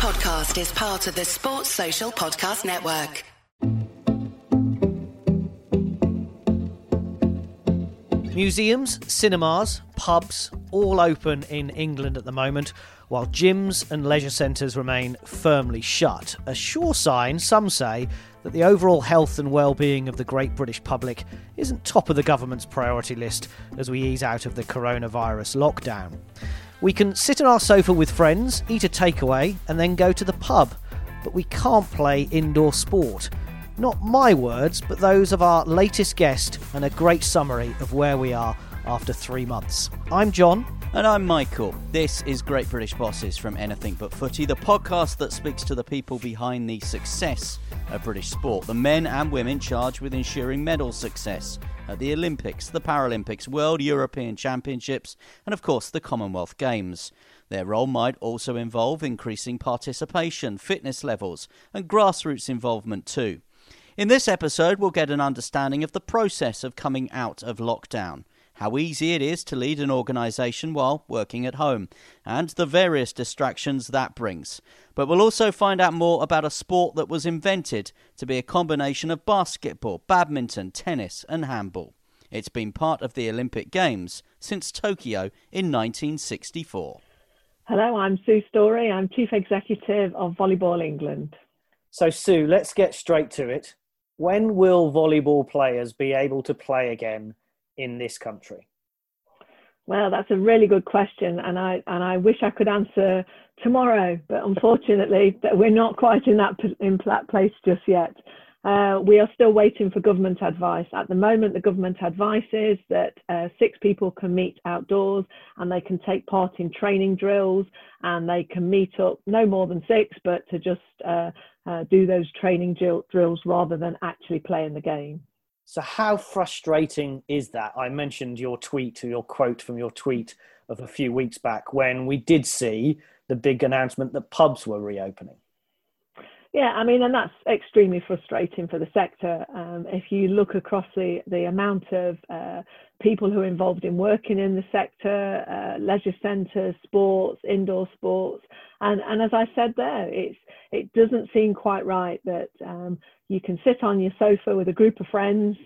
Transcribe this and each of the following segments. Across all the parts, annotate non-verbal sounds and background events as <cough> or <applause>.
podcast is part of the Sports Social Podcast Network. Museums, cinemas, pubs, all open in England at the moment, while gyms and leisure centres remain firmly shut. A sure sign, some say, that the overall health and well-being of the great British public isn't top of the government's priority list as we ease out of the coronavirus lockdown. We can sit on our sofa with friends, eat a takeaway, and then go to the pub, but we can't play indoor sport. Not my words, but those of our latest guest, and a great summary of where we are after three months. I'm John. And I'm Michael. This is Great British Bosses from Anything But Footy, the podcast that speaks to the people behind the success of British sport, the men and women charged with ensuring medal success at the Olympics, the Paralympics, World European Championships, and of course the Commonwealth Games. Their role might also involve increasing participation, fitness levels, and grassroots involvement too. In this episode, we'll get an understanding of the process of coming out of lockdown how easy it is to lead an organisation while working at home, and the various distractions that brings. But we'll also find out more about a sport that was invented to be a combination of basketball, badminton, tennis, and handball. It's been part of the Olympic Games since Tokyo in 1964. Hello, I'm Sue Storey. I'm Chief Executive of Volleyball England. So, Sue, let's get straight to it. When will volleyball players be able to play again in this country? Well, that's a really good question, and I and I wish I could answer tomorrow, but unfortunately, we're not quite in that in that place just yet. Uh, we are still waiting for government advice. At the moment, the government advice is that uh, six people can meet outdoors and they can take part in training drills and they can meet up no more than six, but to just uh, uh do those training drills rather than actually playing the game. So, how frustrating is that? I mentioned your tweet or your quote from your tweet of a few weeks back when we did see the big announcement that pubs were reopening. Yeah, I mean, and that's extremely frustrating for the sector. Um, if you look across the, the amount of uh, people who are involved in working in the sector, uh, leisure centres, sports, indoor sports, and, and as I said there, it's it doesn't seem quite right that um, you can sit on your sofa with a group of friends,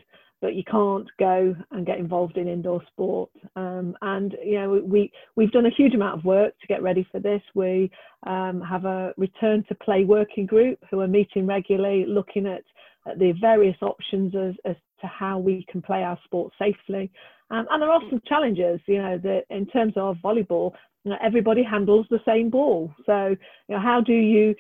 but you can't go and get involved in indoor sport. Um, and you know, we we've done a huge amount of work to get ready for this. We um, have a return to play working group who are meeting regularly, looking at, at the various options as, as to how we can play our sport safely. Um, and there are some challenges, you know, that in terms of volleyball, you know, everybody handles the same ball. So, you know, how do you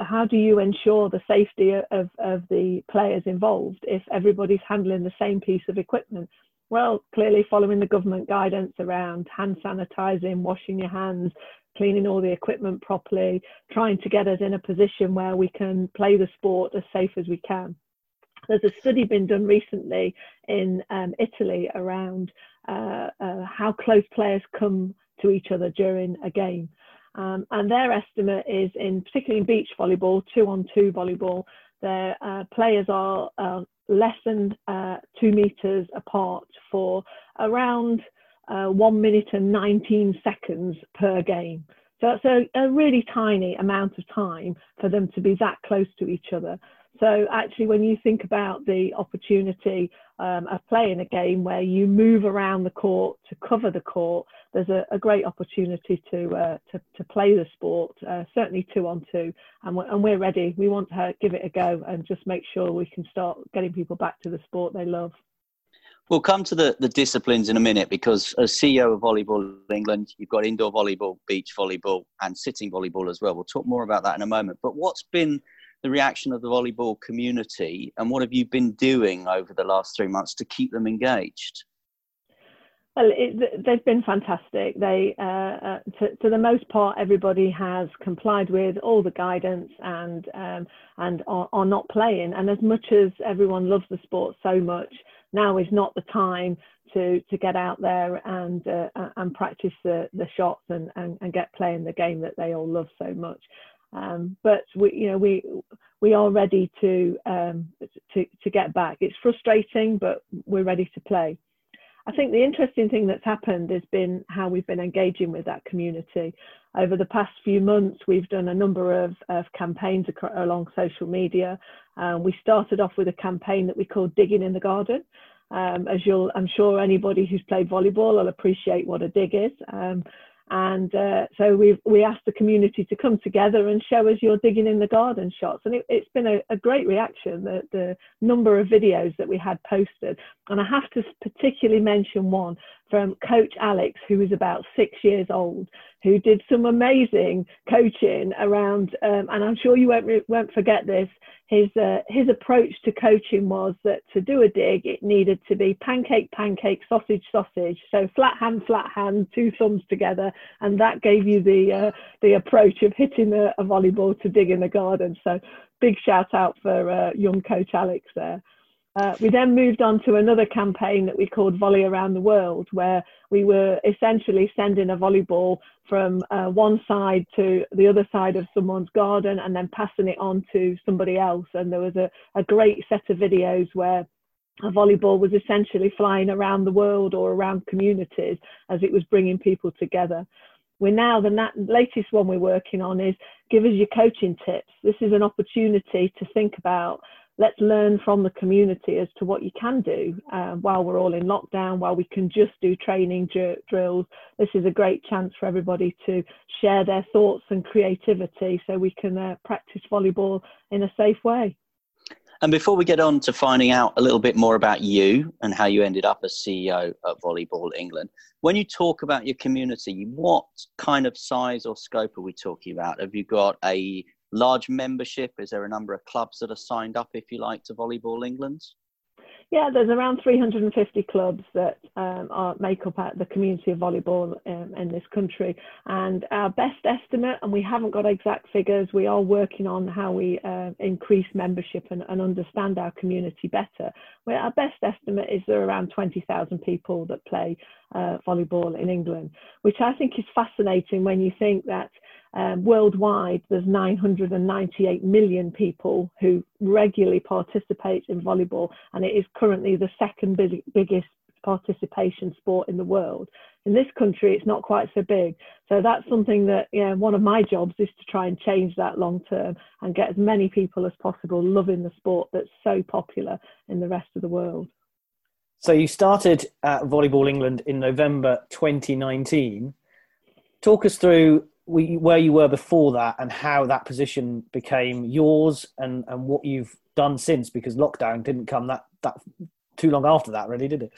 how do you ensure the safety of, of the players involved if everybody's handling the same piece of equipment? Well, clearly following the government guidance around hand sanitizing, washing your hands, cleaning all the equipment properly, trying to get us in a position where we can play the sport as safe as we can. There's a study been done recently in um, Italy around uh, uh, how close players come to each other during a game. Um, and their estimate is in particularly in beach volleyball, two on two volleyball, their uh, players are uh, less than uh, two meters apart for around uh, one minute and 19 seconds per game. So it's a, a really tiny amount of time for them to be that close to each other. So actually, when you think about the opportunity um, of playing a game where you move around the court to cover the court, there's a, a great opportunity to, uh, to, to play the sport, uh, certainly two on two, and we're, and we're ready. We want to give it a go and just make sure we can start getting people back to the sport they love. We'll come to the, the disciplines in a minute because as CEO of Volleyball England, you've got indoor volleyball, beach volleyball, and sitting volleyball as well. We'll talk more about that in a moment. But what's been the reaction of the volleyball community, and what have you been doing over the last three months to keep them engaged? Well, it, they've been fantastic. They, uh, uh, to, to, the most part, everybody has complied with all the guidance and um, and are, are, not playing. And as much as everyone loves the sport so much, now is not the time to to get out there and uh, and practice the, the shots and, and, and get playing the game that they all love so much. Um, but we, you know, we we are ready to um, to to get back. It's frustrating, but we're ready to play. I think the interesting thing that's happened has been how we've been engaging with that community. Over the past few months, we've done a number of, of campaigns along social media. Um, we started off with a campaign that we called Digging in the Garden. Um, as you'll, I'm sure anybody who's played volleyball will appreciate what a dig is. Um, and uh, so we we asked the community to come together and show us your digging in the garden shots. And it, has been a, a, great reaction, the, the number of videos that we had posted. And I have to particularly mention one from Coach Alex, who is about six years old, who did some amazing coaching around, um, and I'm sure you won't, won't forget this, his uh, his approach to coaching was that to do a dig it needed to be pancake pancake sausage sausage. So flat hand flat hand two thumbs together and that gave you the uh, the approach of hitting a, a, volleyball to dig in the garden. So big shout out for uh, young coach alex there uh, we then moved on to another campaign that we called Volley Around the World, where we were essentially sending a volleyball from uh, one side to the other side of someone's garden and then passing it on to somebody else. And there was a, a great set of videos where a volleyball was essentially flying around the world or around communities as it was bringing people together. We're now the nat- latest one we're working on is give us your coaching tips. This is an opportunity to think about let's learn from the community as to what you can do uh, while we're all in lockdown, while we can just do training dr- drills. This is a great chance for everybody to share their thoughts and creativity so we can uh, practice volleyball in a safe way. And before we get on to finding out a little bit more about you and how you ended up as CEO at Volleyball England, when you talk about your community, what kind of size or scope are we talking about? Have you got a large membership? Is there a number of clubs that are signed up, if you like, to Volleyball England? Yeah, there's around 350 clubs that um, are, make up the community of volleyball um, in this country. And our best estimate, and we haven't got exact figures, we are working on how we uh, increase membership and, and, understand our community better. Where our best estimate is there are around 20,000 people that play uh, volleyball in England, which I think is fascinating when you think that um, worldwide, there's 998 million people who regularly participate in volleyball, and it is currently the second big, biggest participation sport in the world. In this country, it's not quite so big. So that's something that, yeah, one of my jobs is to try and change that long term and get as many people as possible loving the sport that's so popular in the rest of the world. So you started at Volleyball England in November 2019. Talk us through where you were before that and how that position became yours and, and what you've done since? Because lockdown didn't come that, that too long after that really did it?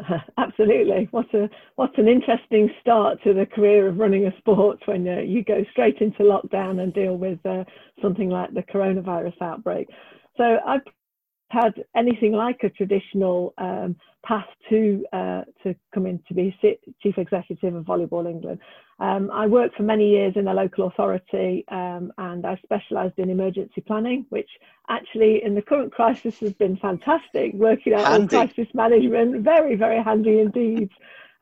<laughs> Absolutely. What a what an interesting start to the career of running a sport when uh, you go straight into lockdown and deal with uh, something like the coronavirus outbreak. So i've had anything like a traditional um, path to uh, to come in to be chief executive of Volleyball England. Um, I worked for many years in a local authority um, and I specialised in emergency planning, which actually in the current crisis has been fantastic, working out on crisis management, very, very handy indeed.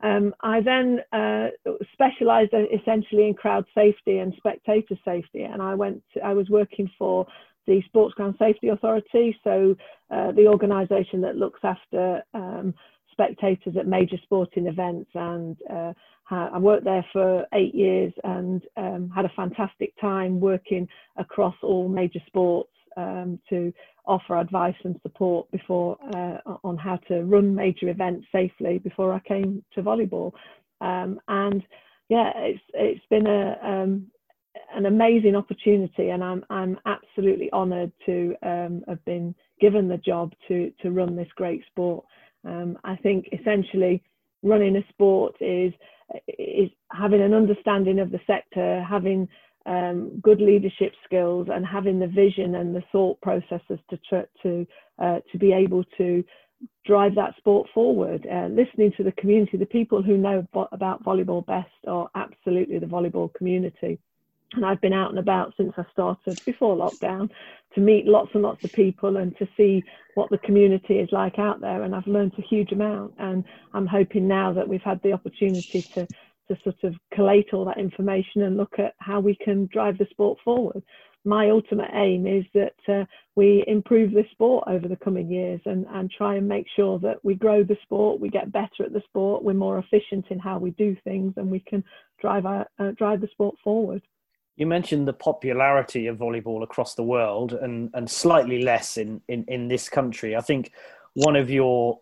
Um, I then uh, specialised essentially in crowd safety and spectator safety, and I went. To, I was working for the Sports Ground Safety Authority, so uh, the organisation that looks after um, spectators at major sporting events. And uh, I worked there for eight years and um, had a fantastic time working across all major sports um, to offer advice and support before uh, on how to run major events safely before I came to volleyball. Um, and yeah, it's it's been a um, an amazing opportunity, and I'm I'm absolutely honoured to um, have been given the job to to run this great sport. Um, I think essentially running a sport is is having an understanding of the sector, having um, good leadership skills, and having the vision and the thought processes to to uh, to be able to drive that sport forward. Uh, listening to the community, the people who know about volleyball best are absolutely the volleyball community and I've been out and about since I started before lockdown to meet lots and lots of people and to see what the community is like out there. And I've learned a huge amount. And I'm hoping now that we've had the opportunity to to sort of collate all that information and look at how we can drive the sport forward. My ultimate aim is that uh, we improve the sport over the coming years and, and try and make sure that we grow the sport, we get better at the sport, we're more efficient in how we do things, and we can drive our, uh, drive the sport forward. You mentioned the popularity of volleyball across the world and, and slightly less in, in, in this country. I think one of your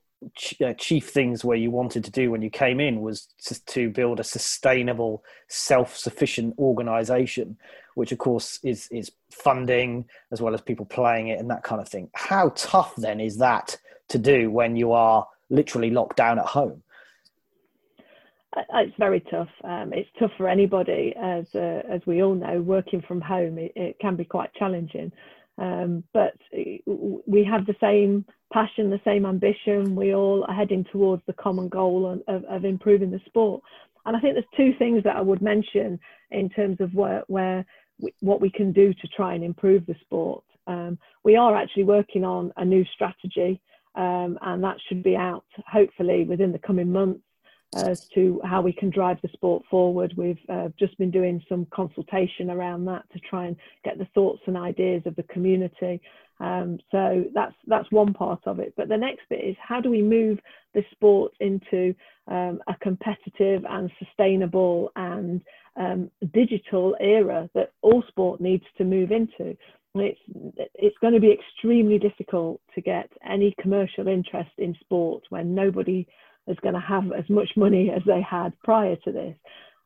uh, chief things where you wanted to do when you came in was to build a sustainable, self-sufficient organisation, which of course is is funding as well as people playing it and that kind of thing. How tough then is that to do when you are literally locked down at home? Uh, it's very tough. Um, it's tough for anybody, as uh, as we all know. Working from home, it, it can be quite challenging. Um, but we have the same passion, the same ambition. We all are heading towards the common goal of, of improving the sport. And I think there's two things that I would mention in terms of where, where what we can do to try and improve the sport. Um, we are actually working on a new strategy, um, and that should be out hopefully within the coming months as to how we can drive the sport forward. We've uh, just been doing some consultation around that to try and get the thoughts and ideas of the community. Um, so that's that's one part of it. But the next bit is how do we move the sport into um, a competitive and sustainable and um, digital era that all sport needs to move into. It's it's going to be extremely difficult to get any commercial interest in sport when nobody is going to have as much money as they had prior to this.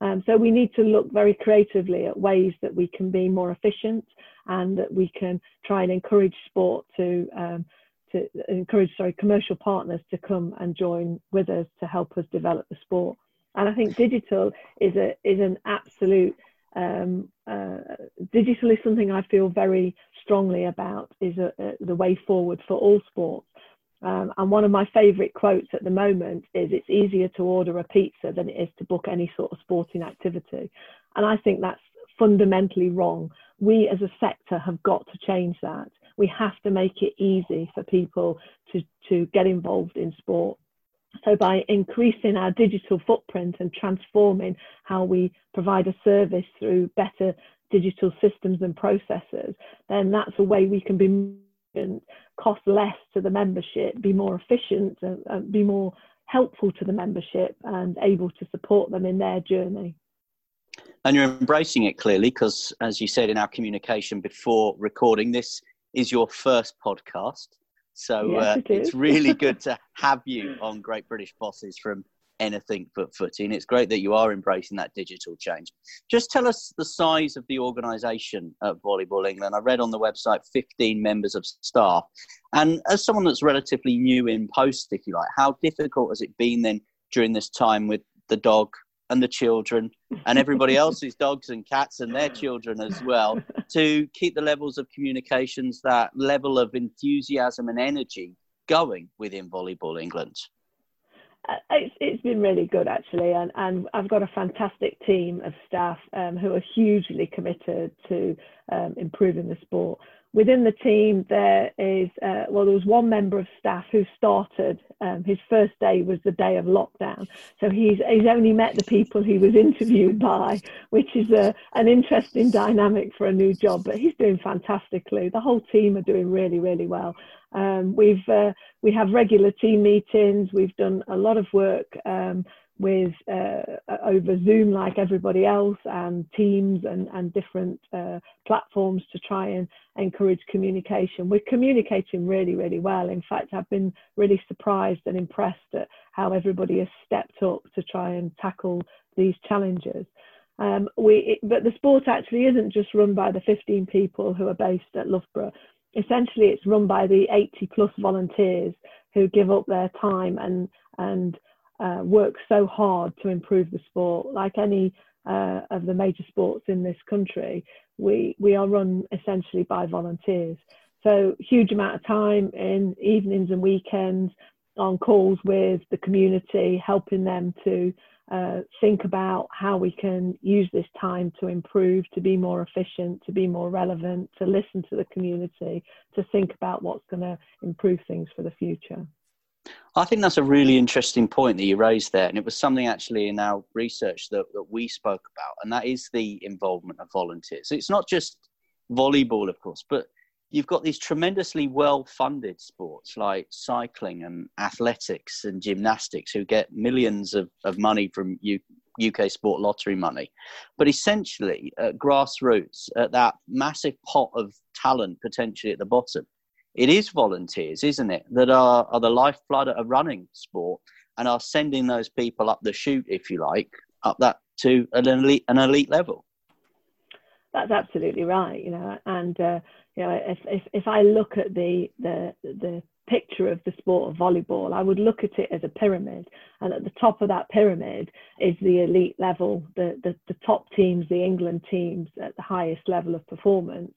Um, so we need to look very creatively at ways that we can be more efficient and that we can try and encourage sport to um, to encourage sorry commercial partners to come and join with us to help us develop the sport. And I think digital is a is an absolute um, uh, digital is something I feel very strongly about is a, a, the way forward for all sports. Um, and one of my favourite quotes at the moment is it's easier to order a pizza than it is to book any sort of sporting activity. And I think that's fundamentally wrong. We as a sector have got to change that. We have to make it easy for people to, to get involved in sport. So, by increasing our digital footprint and transforming how we provide a service through better digital systems and processes, then that's a way we can be cost less to the membership, be more efficient, and, and be more helpful to the membership and able to support them in their journey. And you're embracing it clearly because, as you said in our communication before recording, this is your first podcast. So yes, uh, it it's really <laughs> good to have you on Great British Bosses from anything but footy. And it's great that you are embracing that digital change. Just tell us the size of the organisation at Volleyball England. I read on the website 15 members of staff. And as someone that's relatively new in post, if you like, how difficult has it been then during this time with the dog and the children and everybody <laughs> else's dogs and cats and their children as well to keep the levels of communications, that level of enthusiasm and energy going within Volleyball England? Uh, it's, it's been really good actually, and, and I've got a fantastic team of staff um, who are hugely committed to um, improving the sport within the team, there is, uh, well, there was one member of staff who started, um, his first day was the day of lockdown. So he's, he's only met the people he was <laughs> interviewed by, which is a, an interesting dynamic for a new job, but he's doing fantastically. The whole team are doing really, really well. Um, we've, uh, we have regular team meetings. We've done a lot of work um, with uh, over Zoom like everybody else and Teams and, and different uh, platforms to try and encourage communication. We're communicating really, really well. In fact, I've been really surprised and impressed at how everybody has stepped up to try and tackle these challenges. Um, we, but the sport actually isn't just run by the 15 people who are based at Loughborough. Essentially, it's run by the 80 plus volunteers who give up their time and and uh, work so hard to improve the sport. Like any uh, of the major sports in this country, we, we are run essentially by volunteers. So, huge amount of time in evenings and weekends on calls with the community, helping them to uh, think about how we can use this time to improve, to be more efficient, to be more relevant, to listen to the community, to think about what's going to improve things for the future. I think that's a really interesting point that you raised there. And it was something actually in our research that, that we spoke about, and that is the involvement of volunteers. So It's not just volleyball, of course, but you've got these tremendously well funded sports like cycling and athletics and gymnastics who get millions of, of money from U, UK sport lottery money. But essentially, at grassroots, at that massive pot of talent potentially at the bottom, it is volunteers, isn't it, that are, are the lifeblood of a running sport and are sending those people up the chute, if you like, up that to an elite, an elite level. That's absolutely right, you know, and uh, you know, if, if if I look at the the the picture of the sport of volleyball, I would look at it as a pyramid, and at the top of that pyramid is the elite level, the the, the top teams, the England teams at the highest level of performance,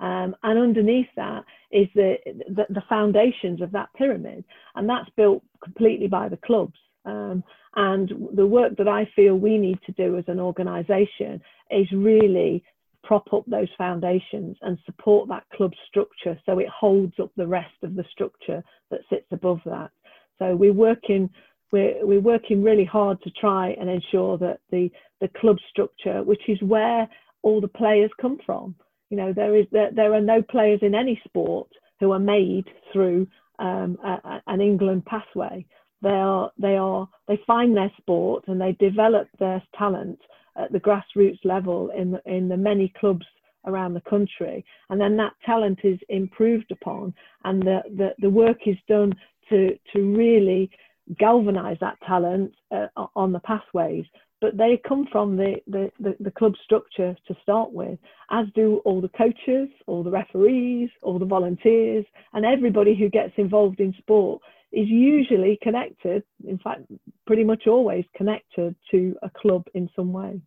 um, and underneath that is the, the, the foundations of that pyramid, and that's built completely by the clubs. Um, and the work that I feel we need to do as an organisation is really prop up those foundations and support that club structure so it holds up the rest of the structure that sits above that. So we're working we're, we're working really hard to try and ensure that the, the club structure, which is where all the players come from, you know, there is there, there are no players in any sport who are made through um, a, an England pathway. They are they are they find their sport and they develop their talent at the grassroots level in the, in the many clubs around the country, and then that talent is improved upon, and the the, the work is done to to really galvanize that talent uh, on the pathways but they come from the, the, the, the, club structure to start with, as do all the coaches, all the referees, all the volunteers, and everybody who gets involved in sport is usually connected, in fact, pretty much always connected to a club in some way.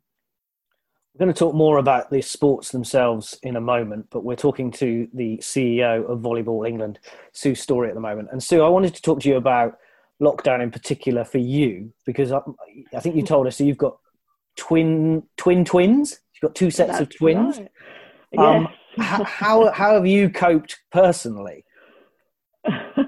We're going to talk more about the sports themselves in a moment, but we're talking to the CEO of Volleyball England, Sue Storey, at the moment. And Sue, I wanted to talk to you about lockdown in particular for you because I, I think you told us so you've got twin twin twins. You've got two sets That's of twins. Right. Um, how, how how have you coped personally? <laughs>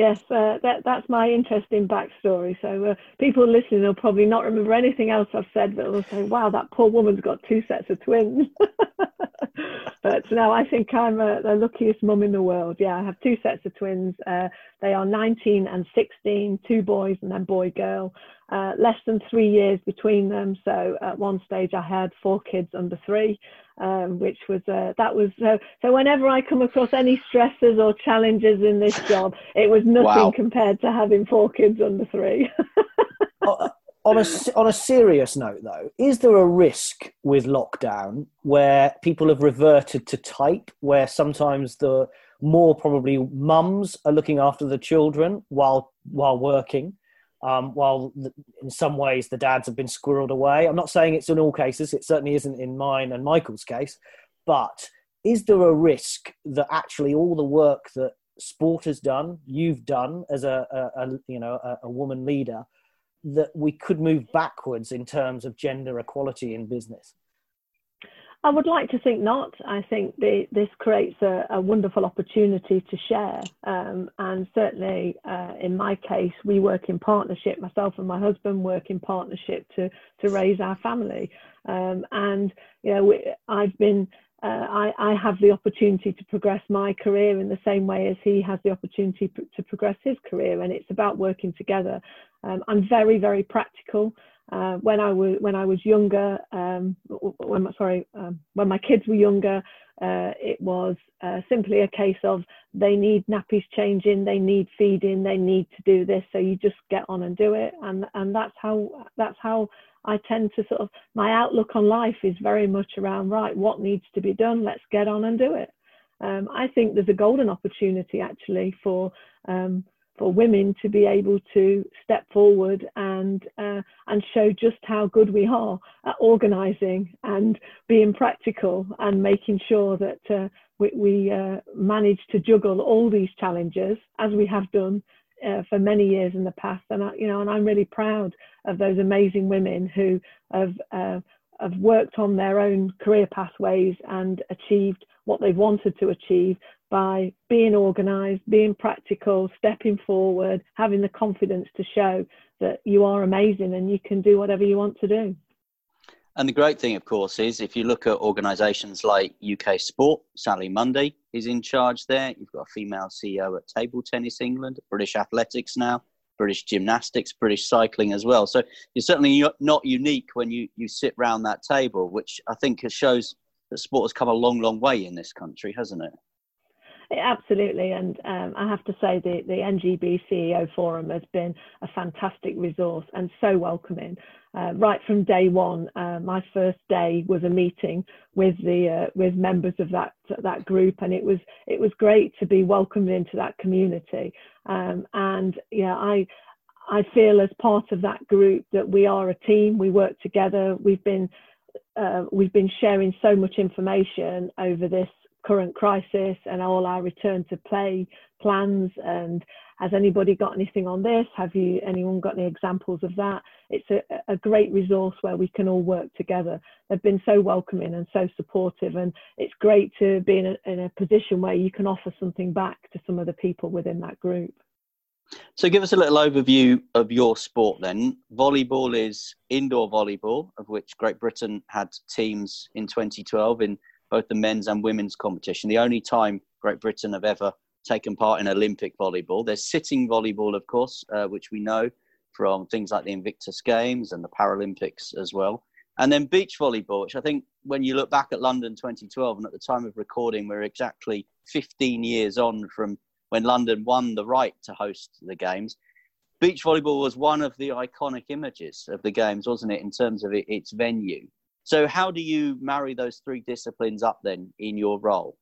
yes, uh, that that's my interesting backstory. So uh, people listening will probably not remember anything else I've said, but they'll say, "Wow, that poor woman's got two sets of twins." <laughs> but no, I think I'm uh, the luckiest mum in the world. Yeah, I have two sets of twins. Uh, they are 19 and 16, two boys and then boy girl. Uh, less than three years between them. So at one stage, I had four kids under three, um, which was uh, that was so. So whenever I come across any stresses or challenges in this <laughs> job, it was nothing wow. compared to having four kids under three. <laughs> on a on a serious note, though, is there a risk with lockdown where people have reverted to type, where sometimes the more probably mums are looking after the children while while working, um, while in some ways the dads have been squirreled away. I'm not saying it's in all cases; it certainly isn't in mine and Michael's case. But is there a risk that actually all the work that sport has done, you've done as a, a, a you know a, a woman leader? that we could move backwards in terms of gender equality in business? I would like to think not. I think the, this creates a, a, wonderful opportunity to share. Um, and certainly uh, in my case, we work in partnership, myself and my husband work in partnership to, to raise our family. Um, and, you know, we, I've been uh, I, I, have the opportunity to progress my career in the same way as he has the opportunity to progress his career, and it's about working together. Um, I'm very, very practical. Uh, when I was when I was younger, um, when sorry, um, when my kids were younger, uh, it was uh, simply a case of they need nappies changing, they need feeding, they need to do this, so you just get on and do it, and and that's how that's how I tend to sort of, my outlook on life is very much around, right, what needs to be done? Let's get on and do it. Um, I think there's a golden opportunity actually for um, for women to be able to step forward and uh, and show just how good we are at organising and being practical and making sure that uh, we, we uh, manage to juggle all these challenges as we have done uh, for many years in the past, and I, you know, and I'm really proud of those amazing women who have uh, have worked on their own career pathways and achieved what they've wanted to achieve by being organised, being practical, stepping forward, having the confidence to show that you are amazing and you can do whatever you want to do. And the great thing, of course, is if you look at organisations like UK Sport, Sally Munday is in charge there. You've got a female CEO at Table Tennis England, British Athletics now, British Gymnastics, British Cycling as well. So you're certainly not unique when you, you sit round that table, which I think shows that sport has come a long, long way in this country, hasn't it? Absolutely, and um, I have to say the, the NGB CEO Forum has been a fantastic resource and so welcoming. Uh, right from day one, uh, my first day was a meeting with the uh, with members of that that group, and it was it was great to be welcomed into that community. Um, and yeah, I I feel as part of that group that we are a team. We work together. We've been uh, we've been sharing so much information over this current crisis and all our return to play plans. And has anybody got anything on this? Have you anyone got any examples of that? It's a, a great resource where we can all work together. They've been so welcoming and so supportive. And it's great to be in a, in a position where you can offer something back to some of the people within that group. So give us a little overview of your sport then. Volleyball is indoor volleyball of which great britain had teams in 2012 in both the men's and women's competition. The only time Great Britain have ever taken part in Olympic volleyball. There's sitting volleyball, of course, uh, which we know from things like the Invictus Games and the Paralympics as well. And then beach volleyball, which I think when you look back at London 2012 and at the time of recording, we're exactly 15 years on from when London won the right to host the games. Beach volleyball was one of the iconic images of the games, wasn't it, in terms of its venue? So, how do you marry those three disciplines up then in your role?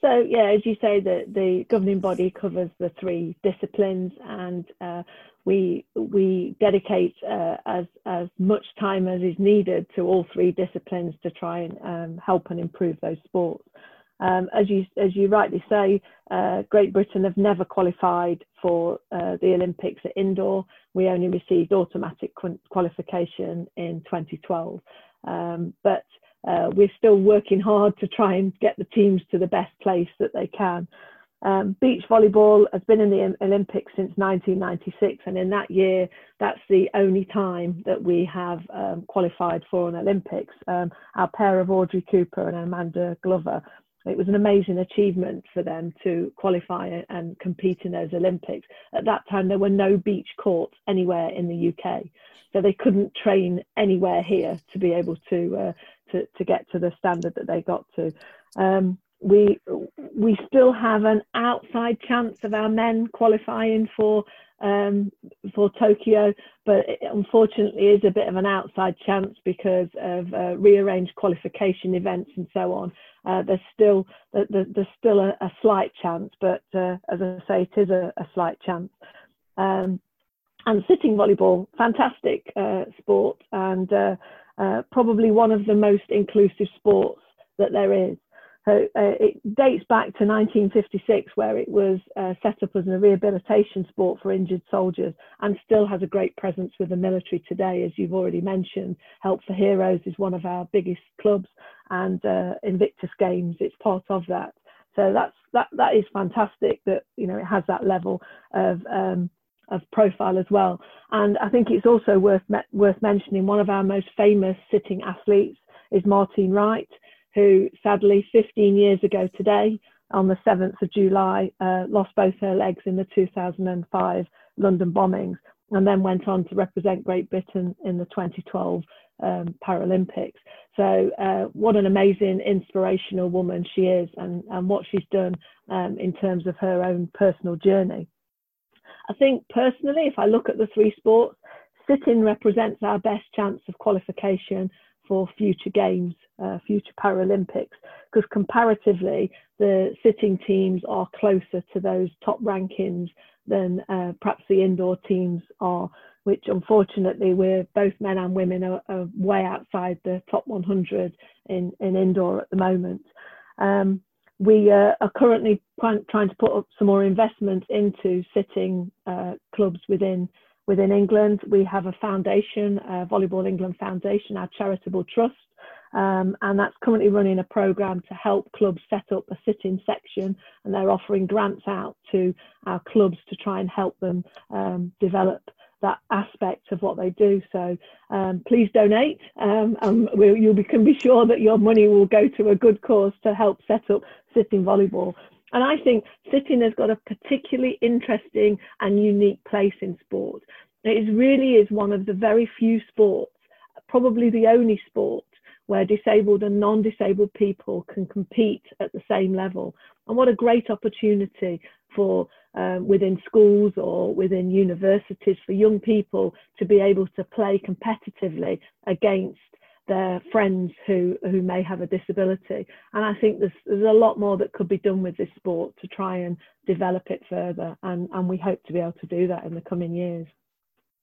So, yeah, as you say, the, the governing body covers the three disciplines, and uh, we we dedicate uh, as as much time as is needed to all three disciplines to try and um, help and improve those sports. Um, as you as you rightly say, uh, Great Britain have never qualified for uh, the Olympics at indoor. We only received automatic qualification in 2012, um, but uh, we're still working hard to try and get the teams to the best place that they can. Um, beach volleyball has been in the Olympics since 1996, and in that year, that's the only time that we have um, qualified for an Olympics. Um, our pair of Audrey Cooper and Amanda Glover it was an amazing achievement for them to qualify and compete in those Olympics. At that time, there were no beach courts anywhere in the UK, so they couldn't train anywhere here to be able to uh, to, to get to the standard that they got to. Um, we we still have an outside chance of our men qualifying for um, for Tokyo, but it unfortunately is a bit of an outside chance because of uh, rearranged qualification events and so on. Uh, there's still there's still a, a slight chance, but uh, as I say, it is a, a slight chance. Um, and sitting volleyball, fantastic uh, sport, and uh, uh, probably one of the most inclusive sports that there is. So uh, it dates back to 1956, where it was uh, set up as a rehabilitation sport for injured soldiers and still has a great presence with the military today, as you've already mentioned. Help for Heroes is one of our biggest clubs, and uh, Invictus Games, it's part of that. So that's that that is fantastic that you know it has that level of um, of profile as well. And I think it's also worth worth mentioning one of our most famous sitting athletes is Martine Wright who sadly 15 years ago today, on the 7th of July, uh, lost both her legs in the 2005 London bombings and then went on to represent Great Britain in the 2012 um, Paralympics. So, uh, what an amazing, inspirational woman she is, and, and what she's done um, in terms of her own personal journey. I think personally, if I look at the three sports, sitting represents our best chance of qualification for future games, uh, future Paralympics, because comparatively, the sitting teams are closer to those top rankings than uh, perhaps the indoor teams are, which unfortunately we're both men and women are, are way outside the top 100 in, in indoor at the moment. Um, we uh, are currently trying to put up some more investment into sitting uh, clubs within within England. We have a foundation, uh, Volleyball England Foundation, our charitable trust, Um, and that's currently running a program to help clubs set up a sitting section, and they're offering grants out to our clubs to try and help them um, develop that aspect of what they do. So um, please donate, um, and we'll, you can be sure that your money will go to a good cause to help set up sitting volleyball. And I think sitting has got a particularly interesting and unique place in sport. It really is one of the very few sports, probably the only sport, where disabled and non-disabled people can compete at the same level. And what a great opportunity for um, within schools or within universities for young people to be able to play competitively against their friends who who may have a disability. And i think there's there's a lot more that could be done with this sport to try and develop it further. And and we hope to be able to do that in the coming years.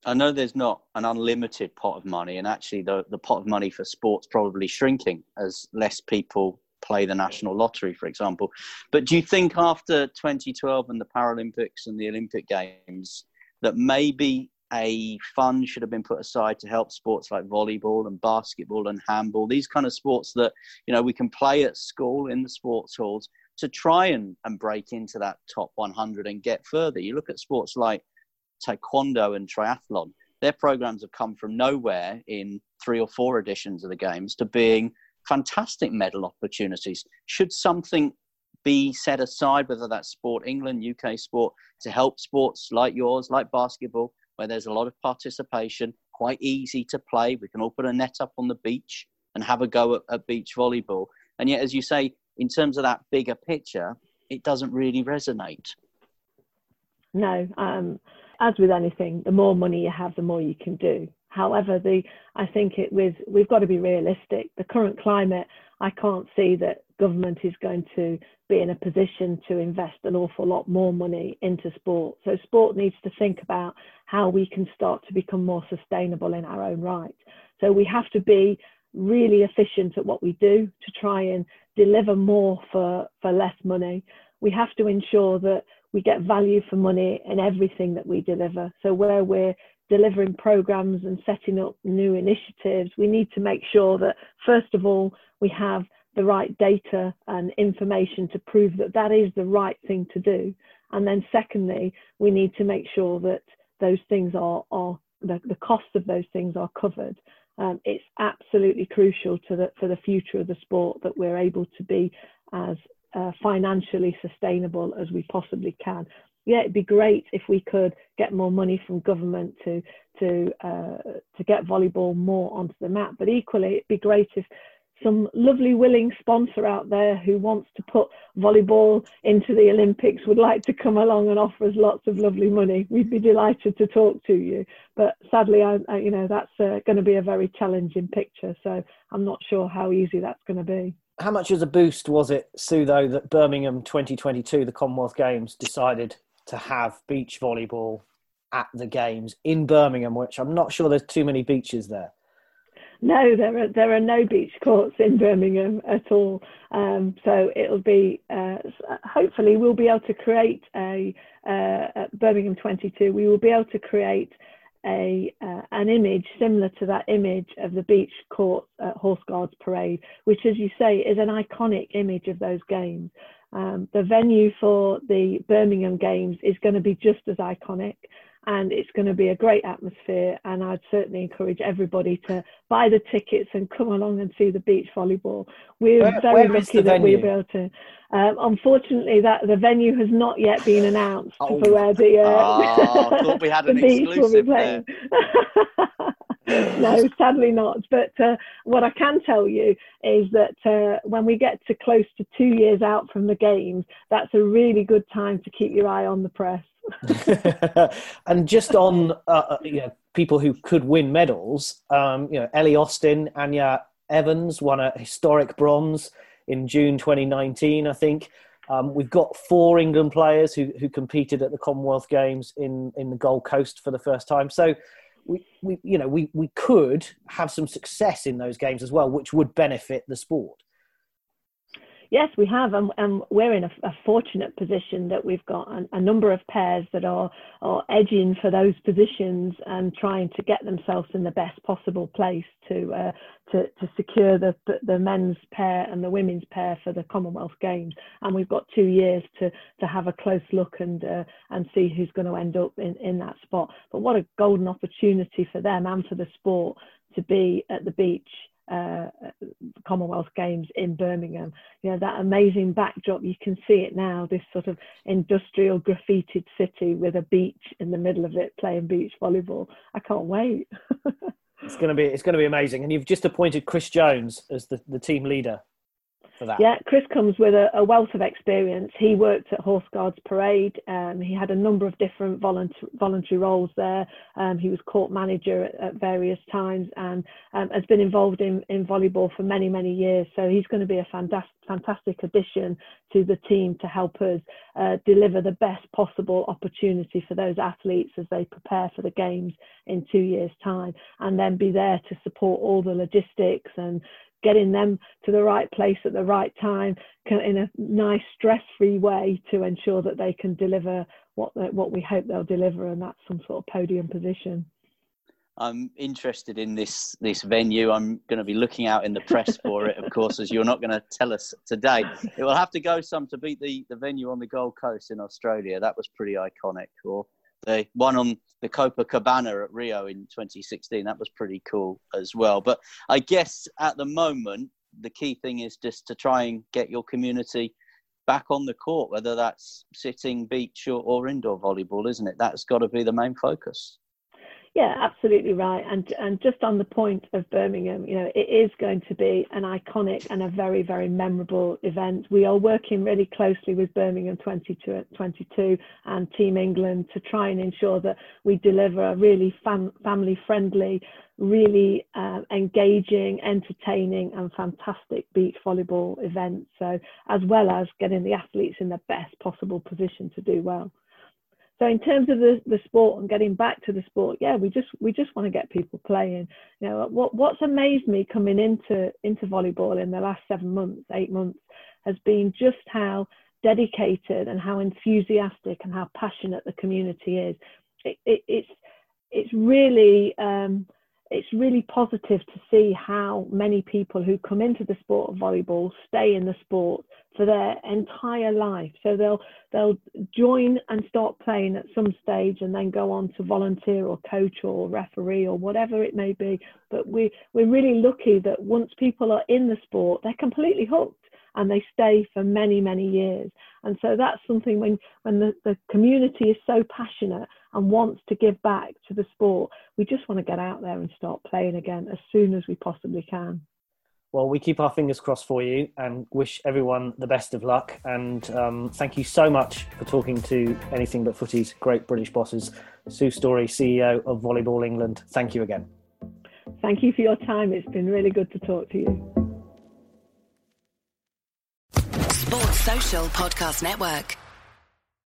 I know there's not an unlimited pot of money, and actually, the, the pot of money for sports probably shrinking as less people play the national lottery, for example. But do you think after 2012 and the Paralympics and the Olympic Games that maybe a fund should have been put aside to help sports like volleyball and basketball and handball, these kind of sports that you know we can play at school in the sports halls to try and, and break into that top 100 and get further. You look at sports like taekwondo and triathlon, their programs have come from nowhere in three or four editions of the games to being fantastic medal opportunities. Should something be set aside, whether that's Sport England, UK sport, to help sports like yours, like basketball, where there's a lot of participation, quite easy to play. We can all put a net up on the beach and have a go at, at beach volleyball. And yet, as you say, in terms of that bigger picture, it doesn't really resonate. No, um, as with anything, the more money you have, the more you can do. However, the I think it with we've got to be realistic. The current climate, I can't see that government is going to be in a position to invest an awful lot more money into sport. So sport needs to think about how we can start to become more sustainable in our own right. So we have to be really efficient at what we do to try and deliver more for, for less money. We have to ensure that we get value for money in everything that we deliver. So where we're delivering programs and setting up new initiatives, we need to make sure that first of all we have the right data and information to prove that that is the right thing to do. And then secondly, we need to make sure that those things are, are the, the costs of those things are covered. Um, it's absolutely crucial to the, for the future of the sport that we're able to be as uh, financially sustainable as we possibly can. Yeah, it'd be great if we could get more money from government to to uh, to get volleyball more onto the map. But equally, it'd be great if some lovely willing sponsor out there who wants to put volleyball into the Olympics would like to come along and offer us lots of lovely money. We'd be delighted to talk to you. But sadly, I, I you know that's uh, going to be a very challenging picture. So I'm not sure how easy that's going to be how much of a boost was it, Sue, though, that Birmingham 2022, the Commonwealth Games, decided to have beach volleyball at the games in Birmingham, which I'm not sure there's too many beaches there. No, there are there are no beach courts in Birmingham at all. Um, so it'll be uh, hopefully we'll be able to create a uh, Birmingham 22. We will be able to create a uh, an image similar to that image of the beach court uh, horse guards parade, which, as you say, is an iconic image of those games. Um, the venue for the Birmingham Games is going to be just as iconic and it's going to be a great atmosphere. And I'd certainly encourage everybody to buy the tickets and come along and see the beach volleyball. We're where, very where lucky that we'll be able to. Um, unfortunately, that the venue has not yet been announced oh. for where the, uh, oh, thought we had <laughs> an the beach will be playing. <laughs> no, sadly not. But uh, what I can tell you is that uh, when we get to close to two years out from the games, that's a really good time to keep your eye on the press. <laughs> and just on uh, uh, you know, people who could win medals, um, you know, Ellie Austin, Anya Evans won a historic bronze in June 2019, I think. Um, we've got four England players who, who competed at the Commonwealth Games in, in the Gold Coast for the first time. So we, we you know we, we could have some success in those games as well, which would benefit the sport. Yes, we have, and, and we're in a, a, fortunate position that we've got a, a, number of pairs that are are edging for those positions and trying to get themselves in the best possible place to uh, to, to secure the the men's pair and the women's pair for the Commonwealth Games. And we've got two years to to have a close look and uh, and see who's going to end up in in that spot. But what a golden opportunity for them and for the sport to be at the beach uh, Commonwealth Games in Birmingham. You know, that amazing backdrop, you can see it now, this sort of industrial graffitied city with a beach in the middle of it playing beach volleyball. I can't wait. <laughs> it's going to be it's going to be amazing and you've just appointed Chris Jones as the, the team leader for that? Yeah, Chris comes with a, a wealth of experience. He worked at Horse Guards Parade. Um, he had a number of different voluntary, voluntary roles there. Um, he was court manager at, at various times and um, has been involved in, in volleyball for many, many years. So he's going to be a fantastic, fantastic addition to the team to help us uh, deliver the best possible opportunity for those athletes as they prepare for the games in two years' time, and then be there to support all the logistics and getting them to the right place at the right time in a nice stress-free way to ensure that they can deliver what what we hope they'll deliver and that's some sort of podium position I'm interested in this this venue. I'm going to be looking out in the press for it, of course, as you're not going to tell us today. It will have to go some to beat the, the venue on the Gold Coast in Australia. That was pretty iconic. Or the one on the Copacabana at Rio in 2016. That was pretty cool as well. But I guess at the moment, the key thing is just to try and get your community back on the court, whether that's sitting, beach, or, or indoor volleyball, isn't it? That's got to be the main focus. Yeah, absolutely right. And and just on the point of Birmingham, you know, it is going to be an iconic and a very, very memorable event. We are working really closely with Birmingham 2022 and Team England to try and ensure that we deliver a really fam- family friendly, really uh, engaging, entertaining, and fantastic beach volleyball event. So, as well as getting the athletes in the best possible position to do well. So in terms of the, the sport and getting back to the sport, yeah, we just we just want to get people playing. You know, what what's amazed me coming into into volleyball in the last seven months, eight months, has been just how dedicated and how enthusiastic and how passionate the community is. It, it, it's it's really um, it's really positive to see how many people who come into the sport of volleyball stay in the sport for their entire life. So they'll they'll join and start playing at some stage and then go on to volunteer or coach or referee or whatever it may be. But we we're really lucky that once people are in the sport, they're completely hooked and they stay for many many years. And so that's something when when the, the community is so passionate and wants to give back to the sport, we just want to get out there and start playing again as soon as we possibly can. Well, we keep our fingers crossed for you and wish everyone the best of luck. And um, thank you so much for talking to Anything But Footy's great British bosses. Sue Storey, CEO of Volleyball England. Thank you again. Thank you for your time. It's been really good to talk to you. Sports Social Podcast Network.